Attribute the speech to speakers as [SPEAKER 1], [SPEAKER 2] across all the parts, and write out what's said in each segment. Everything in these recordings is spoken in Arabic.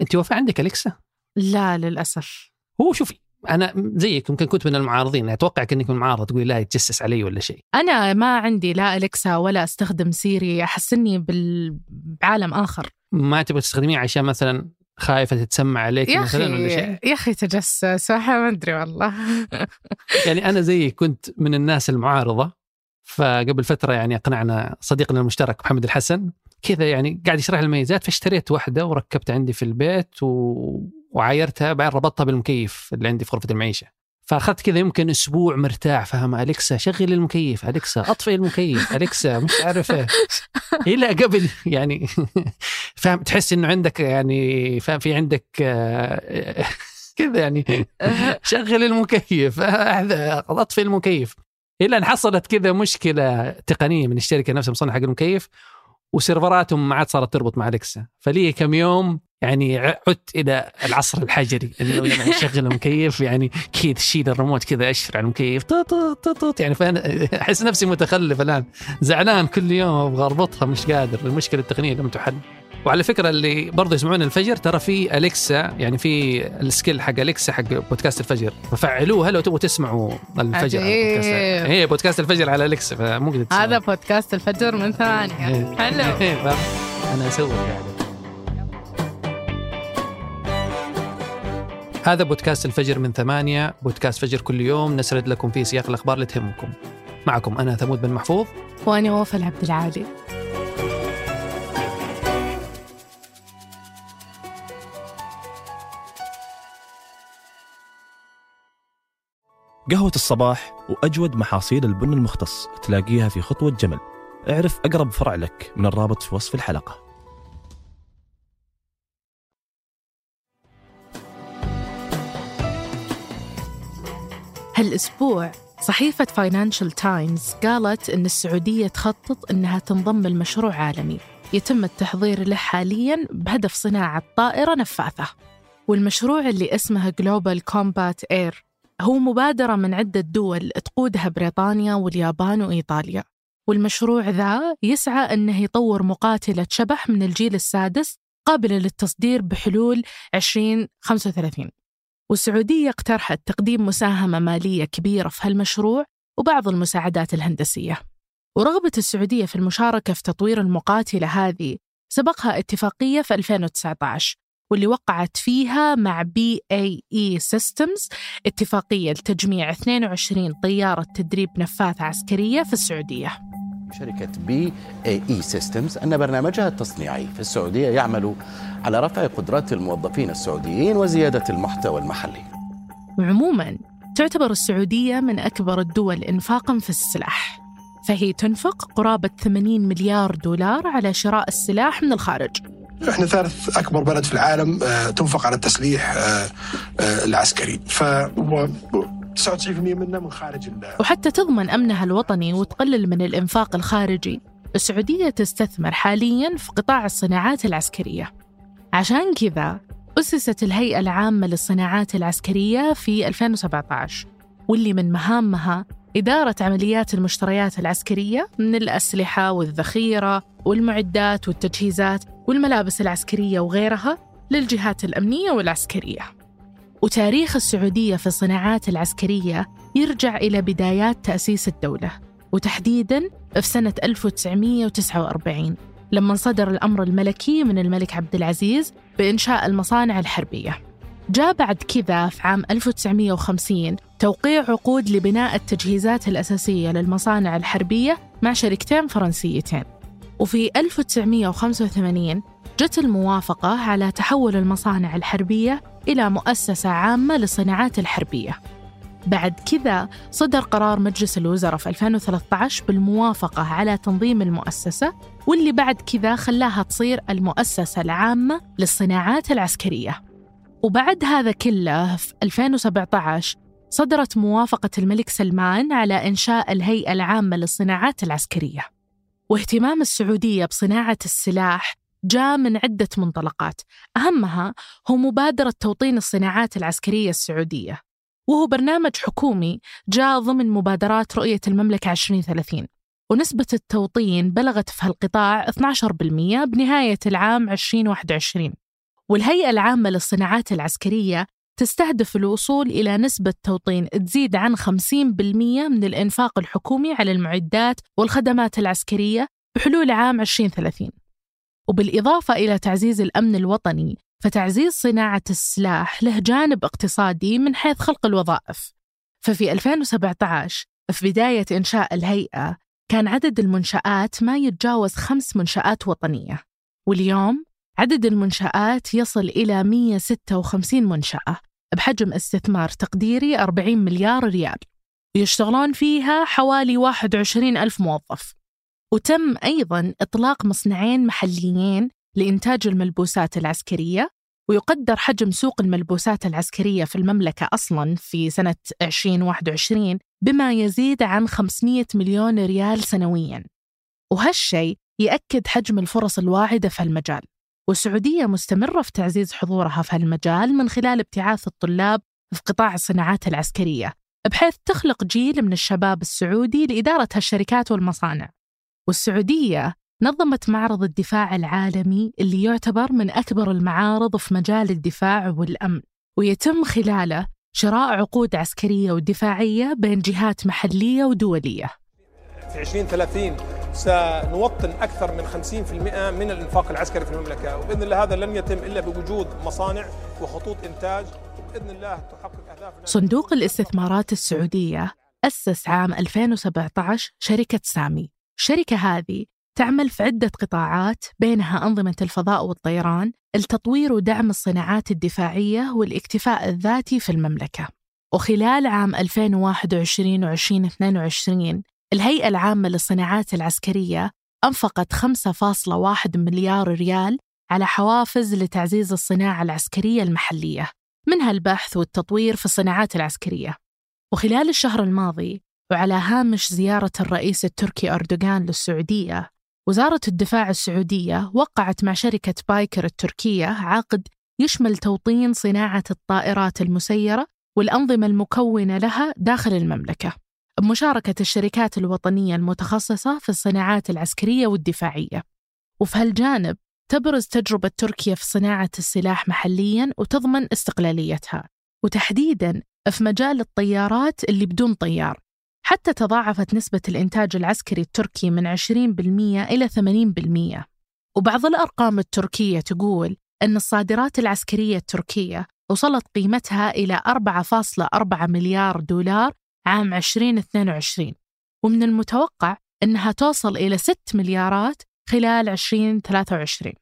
[SPEAKER 1] أنت وفاء عندك أليكسا؟
[SPEAKER 2] لا للأسف.
[SPEAKER 1] هو شوفي أنا زيك يمكن كنت من المعارضين أتوقع انك من المعارضة تقولي لا يتجسس علي ولا شيء.
[SPEAKER 2] أنا ما عندي لا أليكسا ولا أستخدم سيري أحس إني بال... بعالم آخر.
[SPEAKER 1] ما تبغى تستخدميه عشان مثلا خايفة تتسمع عليك
[SPEAKER 2] يا
[SPEAKER 1] مثلا ولا شيء؟
[SPEAKER 2] يا أخي تجسس ما أدري والله.
[SPEAKER 1] يعني أنا زيك كنت من الناس المعارضة فقبل فترة يعني أقنعنا صديقنا المشترك محمد الحسن كذا يعني قاعد يشرح لي المميزات فاشتريت واحدة وركبتها عندي في البيت و... وعايرتها بعدين ربطتها بالمكيف اللي عندي في غرفة المعيشة فأخذت كذا يمكن أسبوع مرتاح فاهم أليكسا شغل المكيف أليكسا اطفئ المكيف أليكسا مش عارف إيه. إلى قبل يعني فاهم تحس إنه عندك يعني فاهم في عندك آه، كذا يعني شغل المكيف اطفئ المكيف إلى أن حصلت كذا مشكلة تقنية من الشركة نفسها مصنع حق المكيف وسيرفراتهم ما عاد صارت تربط مع اليكسا فلي كم يوم يعني عدت إلى العصر الحجري انه لما أشغل المكيف يعني كذا تشيل الريموت كذا اشر على المكيف طوط يعني فأنا أحس نفسي متخلف الآن. زعلان كل يوم أبغى أربطها مش قادر. المشكلة التقنية لم تحل وعلى فكرة اللي برضه يسمعون الفجر ترى في أليكسا يعني في السكيل حق أليكسا حق بودكاست الفجر. ففعلوها لو تبغوا تسمعوا الفجر بودكاست. هي بودكاست الفجر على أليكسا فممكن تسمعوا.
[SPEAKER 2] هذا بودكاست الفجر من ثمانية حلو.
[SPEAKER 1] أنا أسوي قاعدة هذا بودكاست الفجر من ثمانية. بودكاست فجر كل يوم. نسرد لكم فيه سياق الأخبار اللي تهمكم. معكم أنا ثمود بن محفوظ.
[SPEAKER 2] وأنا وفاء العبد العالي.
[SPEAKER 3] قهوة الصباح وأجود محاصيل البن المختص تلاقيها في خطوة جمل. اعرف أقرب فرع لك من الرابط في وصف الحلقة.
[SPEAKER 2] هالأسبوع صحيفة فاينانشال تايمز قالت أن السعودية تخطط أنها تنضم لمشروع عالمي يتم التحضير له حاليا بهدف صناعة طائرة نفاثة. والمشروع اللي اسمه Global Combat Air هو مبادرة من عدة دول تقودها بريطانيا واليابان وإيطاليا. والمشروع ذا يسعى أنه يطور مقاتلة شبح من الجيل السادس قابلة للتصدير بحلول 2035 والسعودية اقترحت تقديم مساهمة مالية كبيرة في هالمشروع وبعض المساعدات الهندسية. ورغبة السعودية في المشاركة في تطوير المقاتلة هذه سبقها اتفاقية في 2019 واللي وقعت فيها مع BAE Systems اتفاقية لتجميع 22 طيارة تدريب نفاثة عسكرية في السعودية.
[SPEAKER 4] شركة BAE Systems أن برنامجها التصنيعي في السعودية يعمل على رفع قدرات الموظفين السعوديين وزيادة المحتوى المحلي.
[SPEAKER 2] وعموما تعتبر السعودية من أكبر الدول إنفاقا في السلاح. فهي تنفق قرابة 80 مليار دولار على شراء السلاح من الخارج.
[SPEAKER 5] إحنا ثالث اكبر بلد في العالم آه، تنفق على التسليح آه، آه، العسكري. ف 99% منه من خارج
[SPEAKER 2] وحتى تضمن أمنها الوطني وتقلل من الإنفاق الخارجي. السعودية تستثمر حاليا في قطاع الصناعات العسكرية. عشان كذا أسست الهيئة العامة للصناعات العسكرية في 2017 واللي من مهامها إدارة عمليات المشتريات العسكرية من الأسلحة والذخيرة والمعدات والتجهيزات. والملابس العسكرية وغيرها للجهات الأمنية والعسكرية. وتاريخ السعودية في الصناعات العسكرية يرجع إلى بدايات تأسيس الدولة وتحديداً في سنة 1949 لما صدر الأمر الملكي من الملك عبد العزيز بإنشاء المصانع الحربية. جاء بعد كذا في عام 1950 توقيع عقود لبناء التجهيزات الأساسية للمصانع الحربية مع شركتين فرنسيتين. وفي 1985 جت الموافقة على تحول المصانع الحربية إلى مؤسسة عامة للصناعات الحربية. بعد كذا صدر قرار مجلس الوزراء في 2013 بالموافقة على تنظيم المؤسسة واللي بعد كذا خلاها تصير المؤسسة العامة للصناعات العسكرية. وبعد هذا كله في 2017 صدرت موافقة الملك سلمان على إنشاء الهيئة العامة للصناعات العسكرية. واهتمام السعودية بصناعة السلاح جاء من عدة منطلقات. أهمها هو مبادرة توطين الصناعات العسكرية السعودية وهو برنامج حكومي جاء ضمن مبادرات رؤية المملكة 2030 ونسبة التوطين بلغت في هالقطاع 12% بنهاية العام 2021 والهيئة العامة للصناعات العسكرية تستهدف الوصول إلى نسبة توطين تزيد عن 50% من الإنفاق الحكومي على المعدات والخدمات العسكرية بحلول عام 2030 وبالإضافة إلى تعزيز الأمن الوطني فتعزيز صناعة السلاح له جانب اقتصادي من حيث خلق الوظائف. ففي 2017 في بداية إنشاء الهيئة كان عدد المنشآت ما يتجاوز خمس منشآت وطنية. واليوم عدد المنشآت يصل إلى 156 منشأة بحجم استثمار تقديري 40 مليار ريال. ويشتغلون فيها حوالي 21 ألف موظف. وتم أيضا إطلاق مصنعين محليين لإنتاج الملبوسات العسكرية ويقدر حجم سوق الملبوسات العسكرية في المملكة أصلا في سنة 2021 بما يزيد عن 500 مليون ريال سنويا. وهالشيء يأكد حجم الفرص الواعدة في المجال. والسعودية مستمرة في تعزيز حضورها في هالمجال من خلال ابتعاث الطلاب في قطاع الصناعات العسكرية بحيث تخلق جيل من الشباب السعودي لإدارة هالشركات والمصانع. والسعودية نظمت معرض الدفاع العالمي اللي يعتبر من أكبر المعارض في مجال الدفاع والأمن ويتم خلاله شراء عقود عسكرية ودفاعية بين جهات محلية ودولية.
[SPEAKER 6] في 2030 سنوطن أكثر من 50% من الإنفاق العسكري في المملكة وبإذن الله هذا لن يتم إلا بوجود مصانع وخطوط إنتاج. وبإذن الله تحقق أهدافنا.
[SPEAKER 2] صندوق الاستثمارات السعودية أسس عام 2017 شركة سامي. الشركة هذه تعمل في عدة قطاعات بينها أنظمة الفضاء والطيران لتطوير ودعم الصناعات الدفاعية والاكتفاء الذاتي في المملكة. وخلال عام 2021 و 2022 الهيئة العامة للصناعات العسكرية أنفقت 5.1 مليار ريال على حوافز لتعزيز الصناعة العسكرية المحلية منها البحث والتطوير في الصناعات العسكرية. وخلال الشهر الماضي وعلى هامش زيارة الرئيس التركي أردوغان للسعودية وزارة الدفاع السعودية وقعت مع شركة بايكر التركية عقد يشمل توطين صناعة الطائرات المسيرة والأنظمة المكونة لها داخل المملكة. بمشاركة الشركات الوطنية المتخصصة في الصناعات العسكرية والدفاعية. وفي هالجانب تبرز تجربة تركيا في صناعة السلاح محلياً وتضمن استقلاليتها. وتحديداً في مجال الطيارات اللي بدون طيار. حتى تضاعفت نسبة الإنتاج العسكري التركي من 20% إلى 80% وبعض الأرقام التركية تقول أن الصادرات العسكرية التركية وصلت قيمتها إلى 4.4 مليار دولار عام 2022 ومن المتوقع أنها توصل إلى 6 مليارات خلال 2023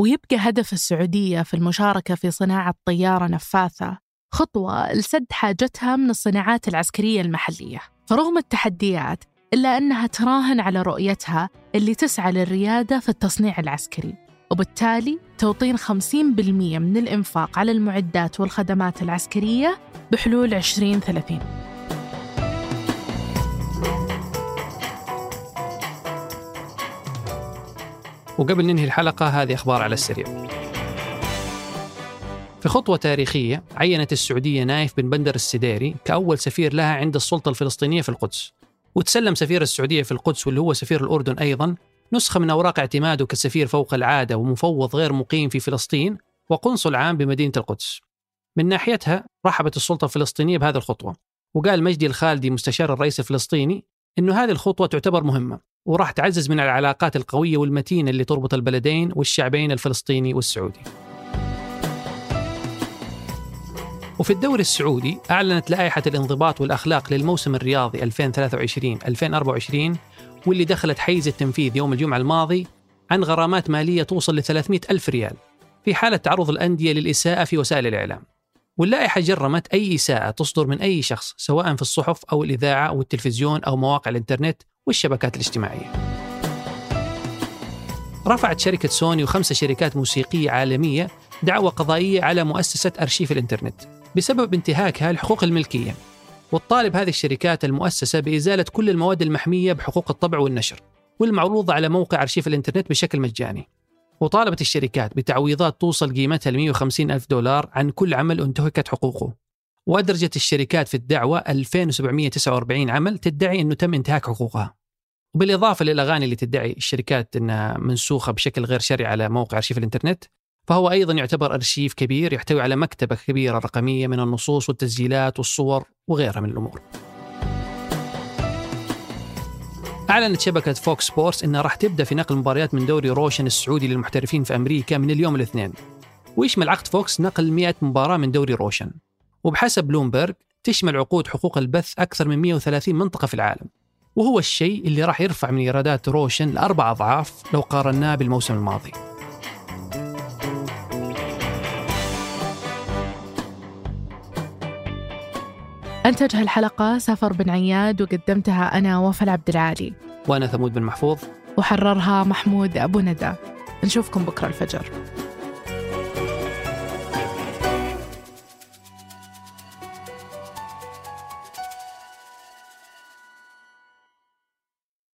[SPEAKER 2] ويبقى هدف السعودية في المشاركة في صناعة طيارة نفاثة خطوة لسد حاجتها من الصناعات العسكرية المحلية. فرغم التحديات إلا أنها تراهن على رؤيتها اللي تسعى للريادة في التصنيع العسكري. وبالتالي توطين 50% من الإنفاق على المعدات والخدمات العسكرية بحلول 2030
[SPEAKER 1] وقبل ننهي الحلقة هذه أخبار على السريع. في خطوة تاريخية عينت السعودية نايف بن بندر السديري كأول سفير لها عند السلطة الفلسطينية في القدس. وتسلم سفير السعودية في القدس واللي هو سفير الأردن أيضا نسخة من أوراق اعتماده كسفير فوق العادة ومفوض غير مقيم في فلسطين وقنصل عام بمدينة القدس. من ناحيتها رحبت السلطة الفلسطينية بهذه الخطوة وقال مجدي الخالدي مستشار الرئيس الفلسطيني أنه هذه الخطوة تعتبر مهمة وراح تعزز من العلاقات القوية والمتينة اللي تربط البلدين والشعبين الفلسطيني والسعودي. وفي الدوري السعودي أعلنت لائحة الانضباط والأخلاق للموسم الرياضي 2023-2024 واللي دخلت حيز التنفيذ يوم الجمعة الماضي عن غرامات مالية توصل ل 300 ألف ريال في حالة تعرض الأندية للإساءة في وسائل الإعلام. واللائحة جرمت أي إساءة تصدر من أي شخص سواء في الصحف أو الإذاعة أو التلفزيون أو مواقع الإنترنت والشبكات الاجتماعية. رفعت شركة سوني وخمسة شركات موسيقية عالمية دعوى قضائية على مؤسسة أرشيف الإنترنت بسبب انتهاكها لحقوق الملكية. وتطالب هذه الشركات المؤسسة بإزالة كل المواد المحمية بحقوق الطبع والنشر والمعروضة على موقع أرشيف الإنترنت بشكل مجاني. وطالبت الشركات بتعويضات توصل قيمتها ل 150 ألف دولار عن كل عمل انتهكت حقوقه. وأدرجت الشركات في الدعوة 2749 عمل تدعي أنه تم انتهاك حقوقها. وبالإضافة للأغاني اللي تدعي الشركات أنها منسوخة بشكل غير شرعي على موقع أرشيف الإنترنت فهو أيضا يعتبر أرشيف كبير يحتوي على مكتبة كبيرة رقمية من النصوص والتسجيلات والصور وغيرها من الأمور. أعلنت شبكة فوكس سبورتس أنها راح تبدأ في نقل مباريات من دوري روشن السعودي للمحترفين في أمريكا من اليوم الاثنين. ويشمل عقد فوكس نقل 100 مباراة من دوري روشن. وبحسب بلومبرج تشمل عقود حقوق البث أكثر من 130 منطقة في العالم. وهو الشيء اللي راح يرفع من إيرادات روشن لأربع أضعاف لو قارناه بالموسم الماضي.
[SPEAKER 2] أنتج هالحلقة سافر بن عياد وقدمتها أنا وفاء عبد العالي.
[SPEAKER 1] وأنا ثمود بن محفوظ.
[SPEAKER 2] وحررها محمود أبو ندى. نشوفكم بكرة الفجر.